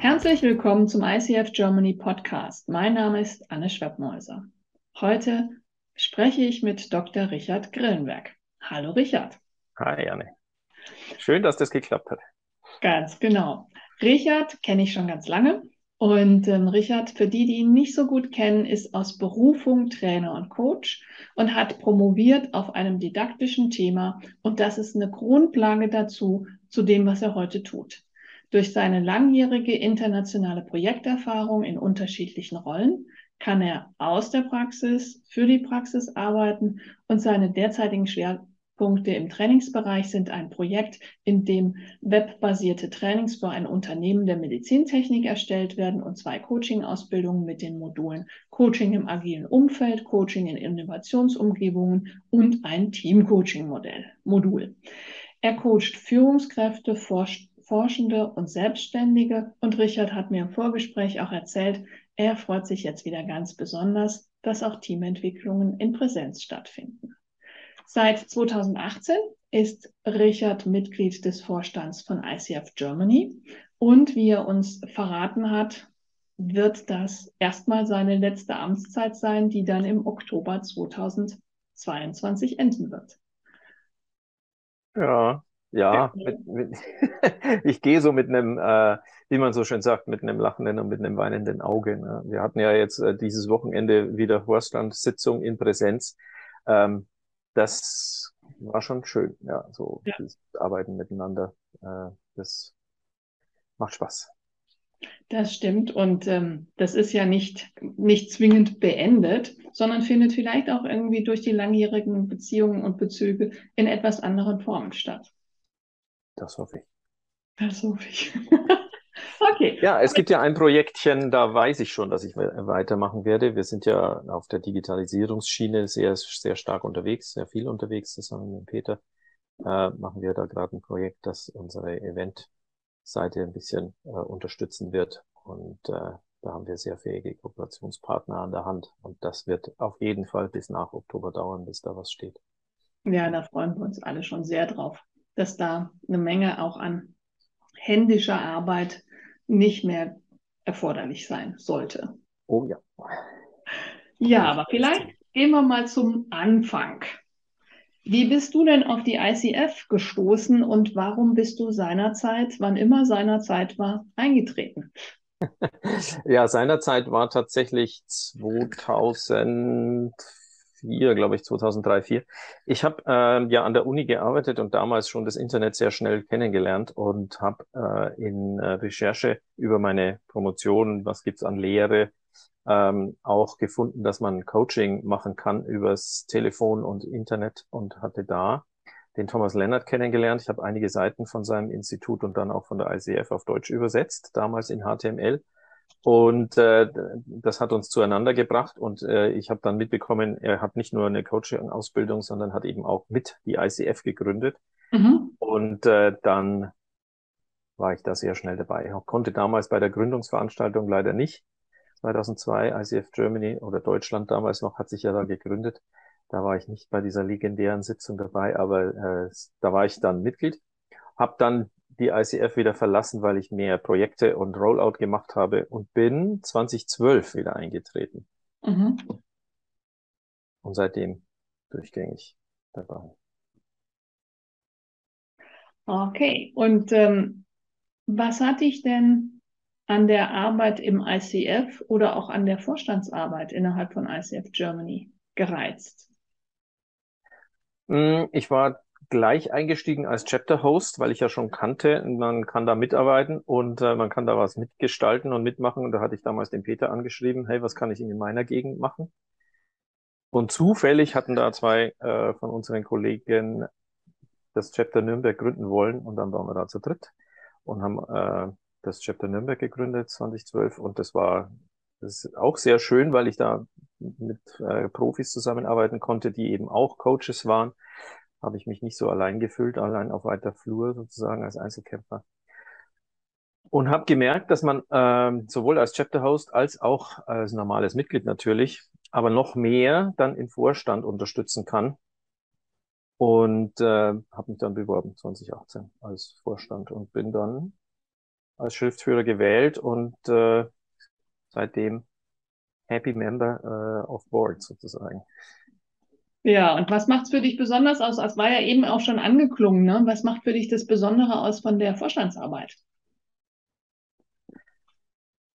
Herzlich willkommen zum ICF Germany Podcast. Mein Name ist Anne Schwebmäuser. Heute spreche ich mit Dr. Richard Grillenberg. Hallo Richard. Hi Anne. Schön, dass das geklappt hat. Ganz genau. Richard kenne ich schon ganz lange. Und ähm, Richard, für die, die ihn nicht so gut kennen, ist aus Berufung Trainer und Coach und hat promoviert auf einem didaktischen Thema. Und das ist eine Grundlage dazu, zu dem, was er heute tut. Durch seine langjährige internationale Projekterfahrung in unterschiedlichen Rollen kann er aus der Praxis für die Praxis arbeiten und seine derzeitigen Schwerpunkte im Trainingsbereich sind ein Projekt, in dem webbasierte Trainings für ein Unternehmen der Medizintechnik erstellt werden und zwei Coaching-Ausbildungen mit den Modulen Coaching im agilen Umfeld, Coaching in Innovationsumgebungen und ein Team-Coaching-Modell, Modul. Er coacht Führungskräfte, forscht Forschende und Selbstständige. Und Richard hat mir im Vorgespräch auch erzählt, er freut sich jetzt wieder ganz besonders, dass auch Teamentwicklungen in Präsenz stattfinden. Seit 2018 ist Richard Mitglied des Vorstands von ICF Germany. Und wie er uns verraten hat, wird das erstmal seine letzte Amtszeit sein, die dann im Oktober 2022 enden wird. Ja, ja, mit, mit ich gehe so mit einem, äh, wie man so schön sagt, mit einem lachenden und mit einem weinenden Auge. Ne? Wir hatten ja jetzt äh, dieses Wochenende wieder Vorstandssitzung in Präsenz. Ähm, das war schon schön, ja, so ja. Arbeiten miteinander. Äh, das macht Spaß. Das stimmt und ähm, das ist ja nicht, nicht zwingend beendet, sondern findet vielleicht auch irgendwie durch die langjährigen Beziehungen und Bezüge in etwas anderen Formen statt. Das hoffe ich. Das hoffe ich. okay. Ja, es gibt ja ein Projektchen, da weiß ich schon, dass ich weitermachen werde. Wir sind ja auf der Digitalisierungsschiene sehr, sehr stark unterwegs, sehr viel unterwegs zusammen mit Peter. Äh, machen wir da gerade ein Projekt, das unsere Eventseite ein bisschen äh, unterstützen wird. Und äh, da haben wir sehr fähige Kooperationspartner an der Hand. Und das wird auf jeden Fall bis nach Oktober dauern, bis da was steht. Ja, da freuen wir uns alle schon sehr drauf dass da eine Menge auch an händischer Arbeit nicht mehr erforderlich sein sollte. Oh ja. Ja, aber vielleicht gehen wir mal zum Anfang. Wie bist du denn auf die ICF gestoßen und warum bist du seinerzeit, wann immer seinerzeit war, eingetreten? Ja, seinerzeit war tatsächlich 2004 2004, glaube ich, 2003, 2004. Ich habe äh, ja an der Uni gearbeitet und damals schon das Internet sehr schnell kennengelernt und habe äh, in äh, Recherche über meine Promotion, was gibt's an Lehre, ähm, auch gefunden, dass man Coaching machen kann übers Telefon und Internet und hatte da den Thomas Lennart kennengelernt. Ich habe einige Seiten von seinem Institut und dann auch von der ICF auf Deutsch übersetzt, damals in HTML und äh, das hat uns zueinander gebracht und äh, ich habe dann mitbekommen, er hat nicht nur eine Coaching-Ausbildung, sondern hat eben auch mit die ICF gegründet. Mhm. Und äh, dann war ich da sehr schnell dabei. Ich konnte damals bei der Gründungsveranstaltung leider nicht. 2002 ICF Germany oder Deutschland damals noch hat sich ja da gegründet. Da war ich nicht bei dieser legendären Sitzung dabei, aber äh, da war ich dann Mitglied. Hab dann die ICF wieder verlassen, weil ich mehr Projekte und Rollout gemacht habe und bin 2012 wieder eingetreten. Mhm. Und seitdem durchgängig dabei. Okay, und ähm, was hat dich denn an der Arbeit im ICF oder auch an der Vorstandsarbeit innerhalb von ICF Germany gereizt? Hm, ich war gleich eingestiegen als Chapter-Host, weil ich ja schon kannte, man kann da mitarbeiten und äh, man kann da was mitgestalten und mitmachen. Und da hatte ich damals den Peter angeschrieben, hey, was kann ich in meiner Gegend machen? Und zufällig hatten da zwei äh, von unseren Kollegen das Chapter Nürnberg gründen wollen und dann waren wir da zu dritt und haben äh, das Chapter Nürnberg gegründet 2012 und das war das ist auch sehr schön, weil ich da mit äh, Profis zusammenarbeiten konnte, die eben auch Coaches waren habe ich mich nicht so allein gefühlt, allein auf weiter Flur sozusagen als Einzelkämpfer. Und habe gemerkt, dass man ähm, sowohl als Chapter Host als auch als normales Mitglied natürlich, aber noch mehr dann im Vorstand unterstützen kann. Und äh, habe mich dann beworben 2018 als Vorstand und bin dann als Schriftführer gewählt und äh, seitdem Happy Member äh, of Board sozusagen. Ja, und was macht es für dich besonders aus? Es war ja eben auch schon angeklungen, ne? Was macht für dich das Besondere aus von der Vorstandsarbeit?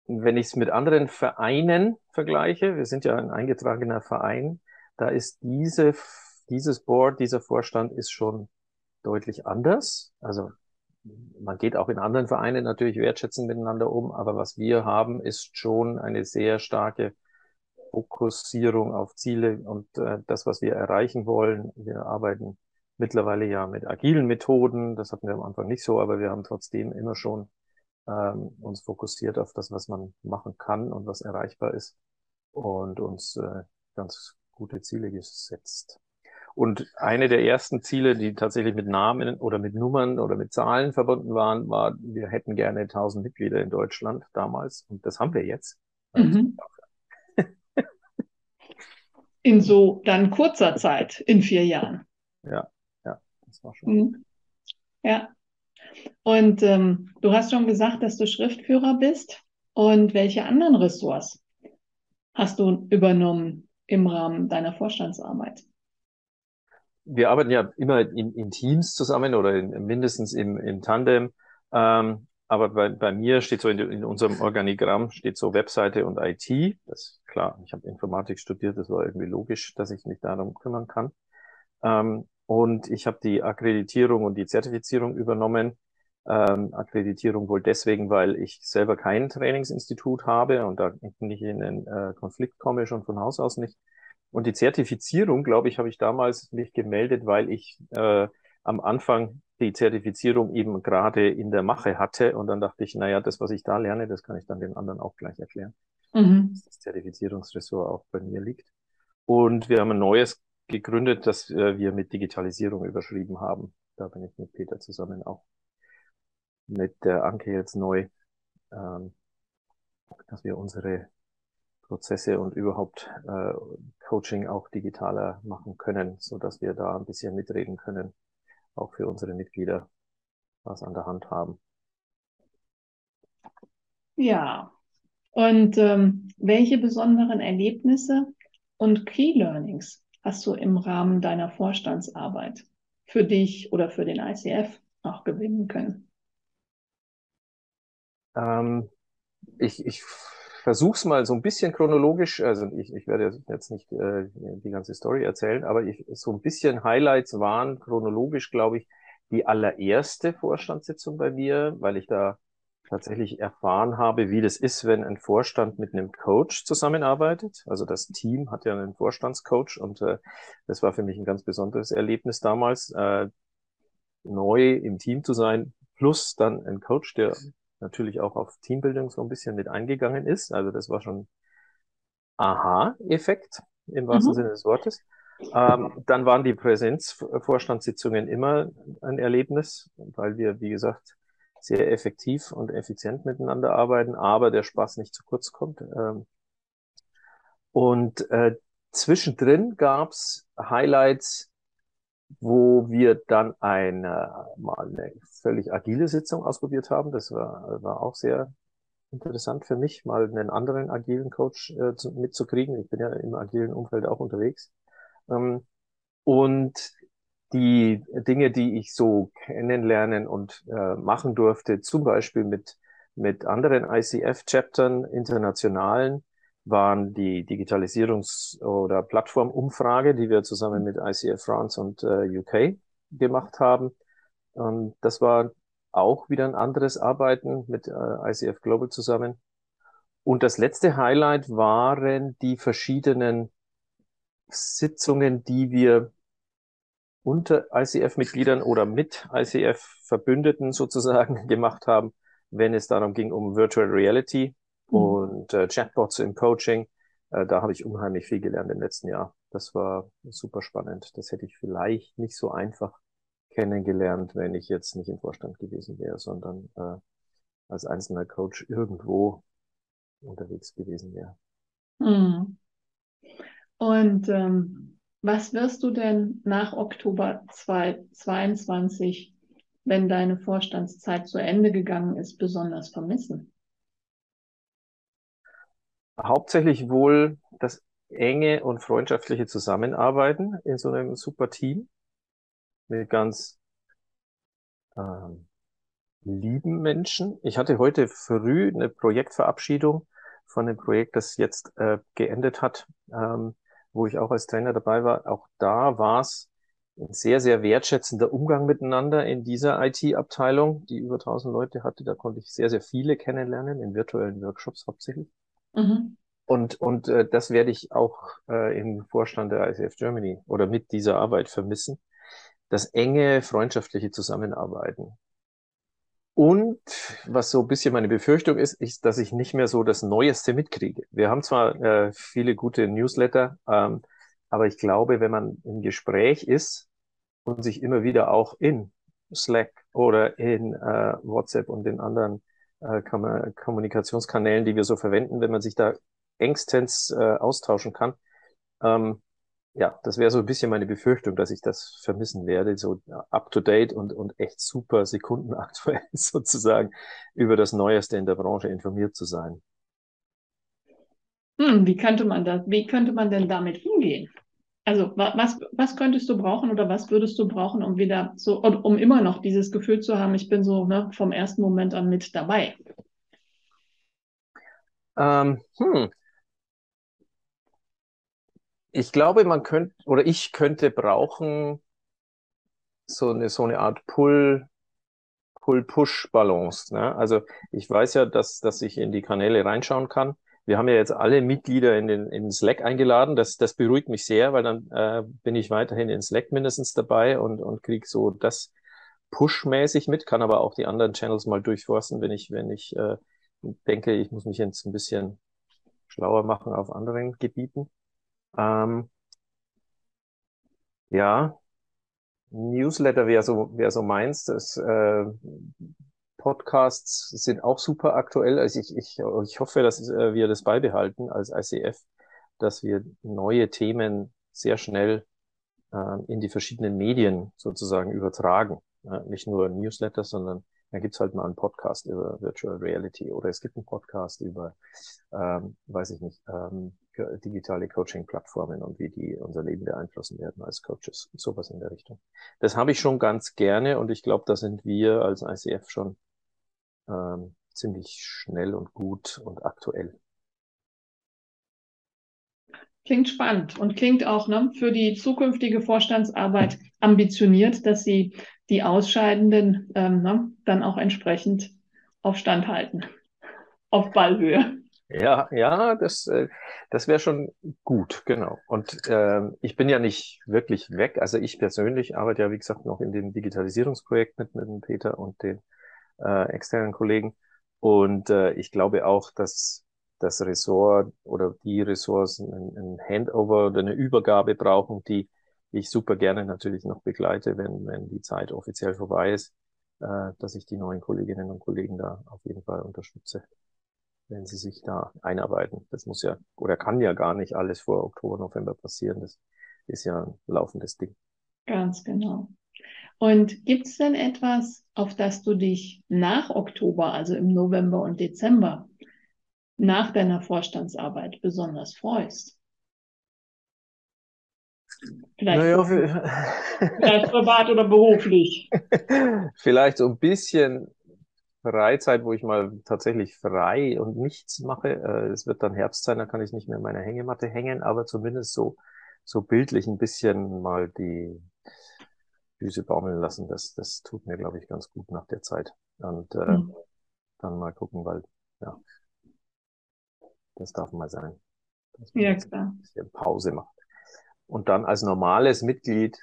Wenn ich es mit anderen Vereinen vergleiche, wir sind ja ein eingetragener Verein, da ist diese, dieses Board, dieser Vorstand ist schon deutlich anders. Also man geht auch in anderen Vereinen natürlich wertschätzend miteinander um, aber was wir haben, ist schon eine sehr starke Fokussierung auf Ziele und äh, das, was wir erreichen wollen. Wir arbeiten mittlerweile ja mit agilen Methoden. Das hatten wir am Anfang nicht so, aber wir haben trotzdem immer schon ähm, uns fokussiert auf das, was man machen kann und was erreichbar ist und uns äh, ganz gute Ziele gesetzt. Und eine der ersten Ziele, die tatsächlich mit Namen oder mit Nummern oder mit Zahlen verbunden waren, war, wir hätten gerne 1000 Mitglieder in Deutschland damals. Und das haben wir jetzt. Mhm. In so dann kurzer Zeit, in vier Jahren. Ja, ja, das war schon. Mhm. Ja. Und ähm, du hast schon gesagt, dass du Schriftführer bist. Und welche anderen Ressorts hast du übernommen im Rahmen deiner Vorstandsarbeit? Wir arbeiten ja immer in, in Teams zusammen oder in, mindestens im, im Tandem. Ähm, aber bei, bei mir steht so in, in unserem Organigramm steht so Webseite und IT. Das ist klar, ich habe Informatik studiert, das war irgendwie logisch, dass ich mich darum kümmern kann. Ähm, und ich habe die Akkreditierung und die Zertifizierung übernommen. Ähm, Akkreditierung wohl deswegen, weil ich selber kein Trainingsinstitut habe und da nicht in einen äh, Konflikt komme, schon von Haus aus nicht. Und die Zertifizierung, glaube ich, habe ich damals mich gemeldet, weil ich äh, am Anfang die Zertifizierung eben gerade in der Mache hatte. Und dann dachte ich, naja, das, was ich da lerne, das kann ich dann den anderen auch gleich erklären. Mhm. Dass das Zertifizierungsressort auch bei mir liegt. Und wir haben ein neues gegründet, das äh, wir mit Digitalisierung überschrieben haben. Da bin ich mit Peter zusammen auch mit der Anke jetzt neu, ähm, dass wir unsere Prozesse und überhaupt äh, Coaching auch digitaler machen können, so dass wir da ein bisschen mitreden können auch für unsere Mitglieder was an der Hand haben. Ja, und ähm, welche besonderen Erlebnisse und Key Learnings hast du im Rahmen deiner Vorstandsarbeit für dich oder für den ICF auch gewinnen können? Ähm, ich ich versuche es mal so ein bisschen chronologisch, also ich, ich werde jetzt nicht äh, die ganze Story erzählen, aber ich, so ein bisschen Highlights waren chronologisch, glaube ich, die allererste Vorstandssitzung bei mir, weil ich da tatsächlich erfahren habe, wie das ist, wenn ein Vorstand mit einem Coach zusammenarbeitet. Also das Team hat ja einen Vorstandscoach und äh, das war für mich ein ganz besonderes Erlebnis damals, äh, neu im Team zu sein, plus dann ein Coach, der natürlich auch auf Teambildung so ein bisschen mit eingegangen ist. Also das war schon Aha-Effekt im wahrsten mhm. Sinne des Wortes. Ähm, dann waren die Präsenzvorstandssitzungen immer ein Erlebnis, weil wir, wie gesagt, sehr effektiv und effizient miteinander arbeiten, aber der Spaß nicht zu kurz kommt. Ähm, und äh, zwischendrin gab's Highlights, wo wir dann eine, mal eine völlig agile Sitzung ausprobiert haben. Das war, war auch sehr interessant für mich, mal einen anderen agilen Coach äh, zu, mitzukriegen. Ich bin ja im agilen Umfeld auch unterwegs. Ähm, und die Dinge, die ich so kennenlernen und äh, machen durfte, zum Beispiel mit, mit anderen ICF-Chaptern, internationalen, waren die Digitalisierungs- oder Plattformumfrage, die wir zusammen mit ICF France und äh, UK gemacht haben. Und das war auch wieder ein anderes Arbeiten mit äh, ICF Global zusammen. Und das letzte Highlight waren die verschiedenen Sitzungen, die wir unter ICF-Mitgliedern oder mit ICF-Verbündeten sozusagen gemacht haben, wenn es darum ging um Virtual Reality mhm. Und äh, Chatbots im Coaching. Äh, da habe ich unheimlich viel gelernt im letzten Jahr. Das war super spannend. Das hätte ich vielleicht nicht so einfach kennengelernt, wenn ich jetzt nicht im Vorstand gewesen wäre, sondern äh, als einzelner Coach irgendwo unterwegs gewesen wäre. Mhm. Und ähm, was wirst du denn nach Oktober 2022 wenn deine Vorstandszeit zu Ende gegangen ist, besonders vermissen? Hauptsächlich wohl das enge und freundschaftliche Zusammenarbeiten in so einem super Team mit ganz ähm, lieben Menschen. Ich hatte heute früh eine Projektverabschiedung von dem Projekt, das jetzt äh, geendet hat, ähm, wo ich auch als Trainer dabei war. Auch da war es ein sehr, sehr wertschätzender Umgang miteinander in dieser IT-Abteilung, die über 1000 Leute hatte. Da konnte ich sehr, sehr viele kennenlernen, in virtuellen Workshops hauptsächlich. Mhm. Und, und äh, das werde ich auch äh, im Vorstand der ICF Germany oder mit dieser Arbeit vermissen. Das enge freundschaftliche Zusammenarbeiten. Und was so ein bisschen meine Befürchtung ist, ist, dass ich nicht mehr so das Neueste mitkriege. Wir haben zwar äh, viele gute Newsletter, ähm, aber ich glaube, wenn man im Gespräch ist und sich immer wieder auch in Slack oder in äh, WhatsApp und den anderen äh, Kommunikationskanälen, die wir so verwenden, wenn man sich da engstens äh, austauschen kann, ähm, ja, das wäre so ein bisschen meine Befürchtung, dass ich das vermissen werde, so up to date und, und echt super sekundenaktuell sozusagen über das Neueste in der Branche informiert zu sein. Hm, wie könnte man das, wie könnte man denn damit umgehen? Also was, was könntest du brauchen oder was würdest du brauchen, um wieder so, um immer noch dieses Gefühl zu haben, ich bin so ne, vom ersten Moment an mit dabei? Ähm, hm, ich glaube, man könnte, oder ich könnte brauchen so eine, so eine Art Pull, Pull-Push-Balance. Ne? Also ich weiß ja, dass, dass ich in die Kanäle reinschauen kann. Wir haben ja jetzt alle Mitglieder in den, in Slack eingeladen. Das, das beruhigt mich sehr, weil dann äh, bin ich weiterhin in Slack mindestens dabei und, und kriege so das Push-mäßig mit, kann aber auch die anderen Channels mal durchforsten, wenn ich, wenn ich äh, denke, ich muss mich jetzt ein bisschen schlauer machen auf anderen Gebieten. Ähm, ja, Newsletter wäre so, wäre so meins. Das, äh, Podcasts sind auch super aktuell. Also ich, ich, ich hoffe, dass äh, wir das beibehalten als ICF, dass wir neue Themen sehr schnell äh, in die verschiedenen Medien sozusagen übertragen. Äh, nicht nur Newsletter, sondern da gibt's halt mal einen Podcast über Virtual Reality oder es gibt einen Podcast über, ähm, weiß ich nicht, ähm, digitale Coaching-Plattformen und wie die unser Leben beeinflussen werden als Coaches, sowas in der Richtung. Das habe ich schon ganz gerne und ich glaube, da sind wir als ICF schon ähm, ziemlich schnell und gut und aktuell. Klingt spannend und klingt auch ne, für die zukünftige Vorstandsarbeit ambitioniert, dass Sie die Ausscheidenden ähm, ne, dann auch entsprechend auf Stand halten, auf Ballhöhe. Ja, ja, das, äh, das wäre schon gut, genau. Und äh, ich bin ja nicht wirklich weg. Also ich persönlich arbeite ja, wie gesagt, noch in dem Digitalisierungsprojekt mit, mit dem Peter und den äh, externen Kollegen. Und äh, ich glaube auch, dass das Ressort oder die Ressorts ein, ein Handover oder eine Übergabe brauchen, die ich super gerne natürlich noch begleite, wenn, wenn die Zeit offiziell vorbei ist, äh, dass ich die neuen Kolleginnen und Kollegen da auf jeden Fall unterstütze, wenn sie sich da einarbeiten. Das muss ja oder kann ja gar nicht alles vor Oktober, November passieren. Das ist ja ein laufendes Ding. Ganz genau. Und gibt es denn etwas, auf das du dich nach Oktober, also im November und Dezember, nach deiner Vorstandsarbeit besonders freust? Vielleicht, naja, vielleicht privat oder beruflich. Vielleicht so ein bisschen Freizeit, wo ich mal tatsächlich frei und nichts mache. Äh, es wird dann Herbst sein, da kann ich nicht mehr in meiner Hängematte hängen, aber zumindest so, so bildlich ein bisschen mal die Füße baumeln lassen. Das, das tut mir, glaube ich, ganz gut nach der Zeit. Und äh, mhm. dann mal gucken, weil, ja, das darf mal sein. Dass man ja, klar. Ein bisschen Pause macht. Und dann als normales Mitglied,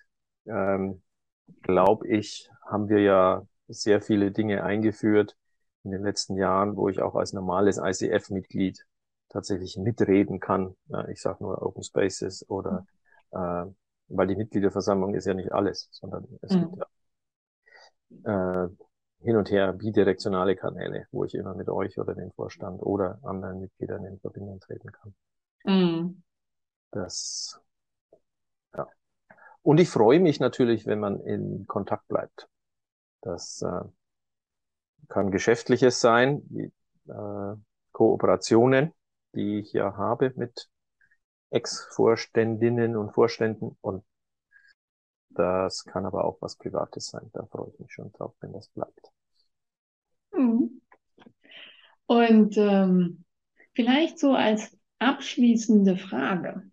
ähm, glaube ich, haben wir ja sehr viele Dinge eingeführt in den letzten Jahren, wo ich auch als normales ICF-Mitglied tatsächlich mitreden kann. Ja, ich sage nur Open Spaces oder äh, weil die Mitgliederversammlung ist ja nicht alles, sondern es mhm. gibt ja äh, hin und her bidirektionale Kanäle, wo ich immer mit euch oder dem Vorstand oder anderen Mitgliedern in Verbindung treten kann. Mhm. Das und ich freue mich natürlich, wenn man in Kontakt bleibt. Das äh, kann Geschäftliches sein, wie, äh, Kooperationen, die ich ja habe mit Ex-Vorständinnen und Vorständen und das kann aber auch was Privates sein. Da freue ich mich schon drauf, wenn das bleibt. Mhm. Und ähm, vielleicht so als abschließende Frage.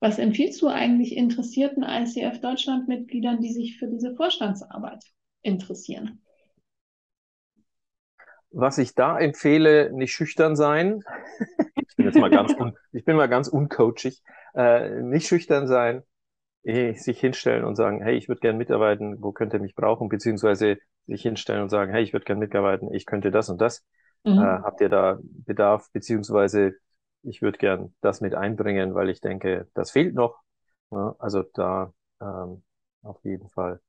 Was empfiehlst du eigentlich interessierten ICF Deutschland-Mitgliedern, die sich für diese Vorstandsarbeit interessieren? Was ich da empfehle, nicht schüchtern sein. ich bin jetzt mal ganz, un, ich bin mal ganz uncoachig. Äh, nicht schüchtern sein, eh, sich hinstellen und sagen, hey, ich würde gern mitarbeiten, wo könnt ihr mich brauchen? Beziehungsweise sich hinstellen und sagen, hey, ich würde gern mitarbeiten, ich könnte das und das. Mhm. Äh, habt ihr da Bedarf? Beziehungsweise ich würde gern das mit einbringen, weil ich denke, das fehlt noch. Ja, also da ähm, auf jeden Fall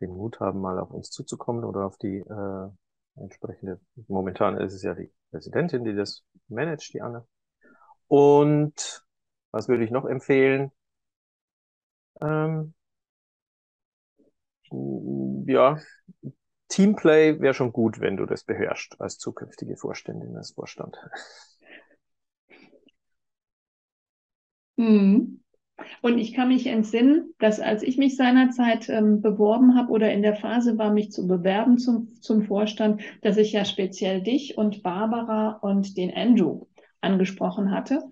den Mut haben, mal auf uns zuzukommen oder auf die äh, entsprechende, momentan ist es ja die Präsidentin, die das managt, die Anne. Und was würde ich noch empfehlen? Ähm, ja, Teamplay wäre schon gut, wenn du das beherrschst als zukünftige Vorständin, als Vorstand. Mhm. Und ich kann mich entsinnen, dass als ich mich seinerzeit ähm, beworben habe oder in der Phase war, mich zu bewerben zum, zum Vorstand, dass ich ja speziell dich und Barbara und den Andrew angesprochen hatte,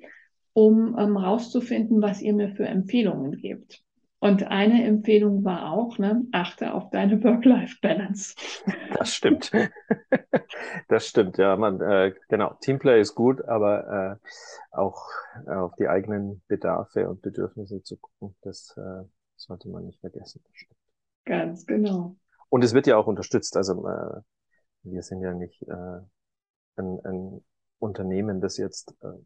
um ähm, rauszufinden, was ihr mir für Empfehlungen gebt. Und eine Empfehlung war auch, ne, achte auf deine Work-Life-Balance. Das stimmt. Das stimmt, ja. Man, äh, genau, Teamplay ist gut, aber äh, auch auf die eigenen Bedarfe und Bedürfnisse zu gucken, das äh, sollte man nicht vergessen. Ganz genau. Und es wird ja auch unterstützt. Also äh, wir sind ja nicht äh, ein, ein Unternehmen, das jetzt, äh,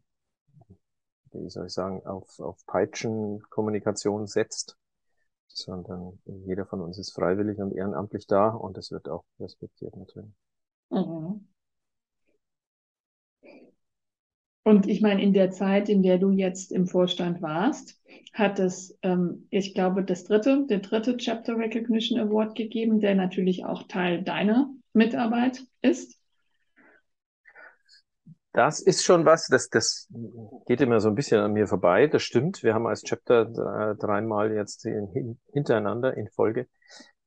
wie soll ich sagen, auf, auf Peitschenkommunikation setzt, sondern jeder von uns ist freiwillig und ehrenamtlich da und das wird auch respektiert natürlich. Mhm. Und ich meine, in der Zeit, in der du jetzt im Vorstand warst, hat es, ähm, ich glaube, das dritte, der dritte Chapter Recognition Award gegeben, der natürlich auch Teil deiner Mitarbeit ist. Das ist schon was, das, das geht immer so ein bisschen an mir vorbei. Das stimmt. Wir haben als Chapter äh, dreimal jetzt in, hintereinander in Folge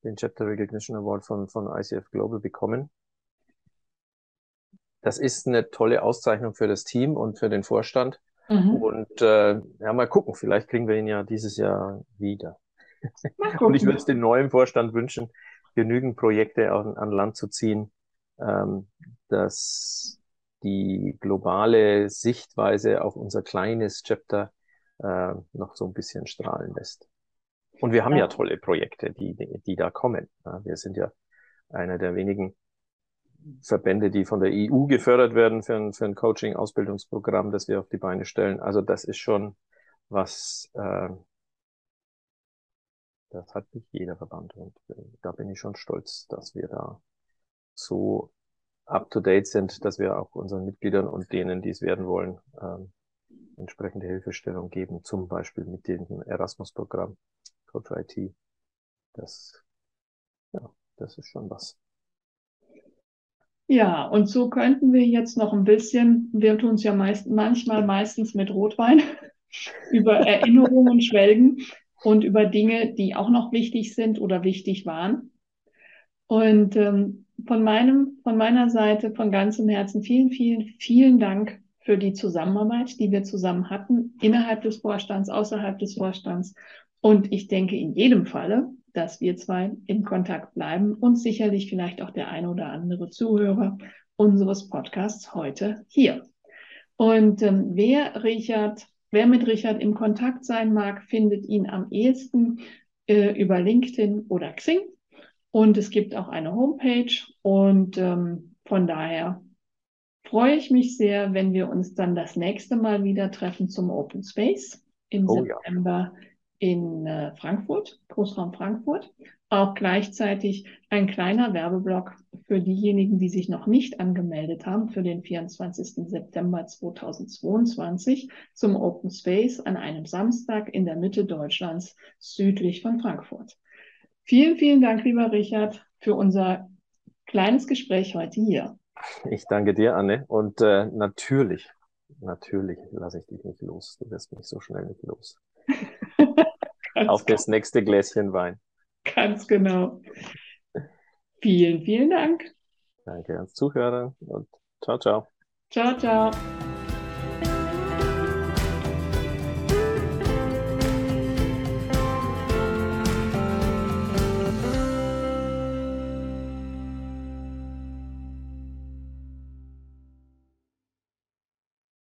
den Chapter Recognition Award von, von ICF Global bekommen. Das ist eine tolle Auszeichnung für das Team und für den Vorstand. Mhm. Und äh, ja, mal gucken, vielleicht kriegen wir ihn ja dieses Jahr wieder. und ich würde es dem neuen Vorstand wünschen, genügend Projekte an, an Land zu ziehen, ähm, dass die globale Sichtweise auf unser kleines Chapter äh, noch so ein bisschen strahlen lässt. Und wir haben ja, ja tolle Projekte, die, die, da kommen. Ja, wir sind ja einer der wenigen Verbände, die von der EU gefördert werden für ein, für ein Coaching-Ausbildungsprogramm, das wir auf die Beine stellen. Also das ist schon was, äh, das hat nicht jeder Verband und äh, da bin ich schon stolz, dass wir da so up-to-date sind, dass wir auch unseren Mitgliedern und denen, die es werden wollen, ähm, entsprechende Hilfestellung geben, zum Beispiel mit dem Erasmus-Programm Coach IT. Das, ja, das ist schon was. Ja, und so könnten wir jetzt noch ein bisschen, wir tun es ja meist, manchmal meistens mit Rotwein, über Erinnerungen schwelgen und über Dinge, die auch noch wichtig sind oder wichtig waren. Und ähm, von meinem, von meiner Seite von ganzem Herzen vielen, vielen, vielen Dank für die Zusammenarbeit, die wir zusammen hatten, innerhalb des Vorstands, außerhalb des Vorstands. Und ich denke in jedem Falle, dass wir zwei in Kontakt bleiben und sicherlich vielleicht auch der eine oder andere Zuhörer unseres Podcasts heute hier. Und ähm, wer Richard, wer mit Richard im Kontakt sein mag, findet ihn am ehesten äh, über LinkedIn oder Xing. Und es gibt auch eine Homepage und ähm, von daher freue ich mich sehr, wenn wir uns dann das nächste Mal wieder treffen zum Open Space im oh, September ja. in äh, Frankfurt, Großraum Frankfurt. Auch gleichzeitig ein kleiner Werbeblock für diejenigen, die sich noch nicht angemeldet haben für den 24. September 2022 zum Open Space an einem Samstag in der Mitte Deutschlands südlich von Frankfurt. Vielen, vielen Dank, lieber Richard, für unser kleines Gespräch heute hier. Ich danke dir, Anne. Und äh, natürlich, natürlich lasse ich dich nicht los. Du wirst mich so schnell nicht los. Auf das nächste Gläschen Wein. Ganz genau. Vielen, vielen Dank. Danke ans Zuhören und ciao, ciao. Ciao, ciao.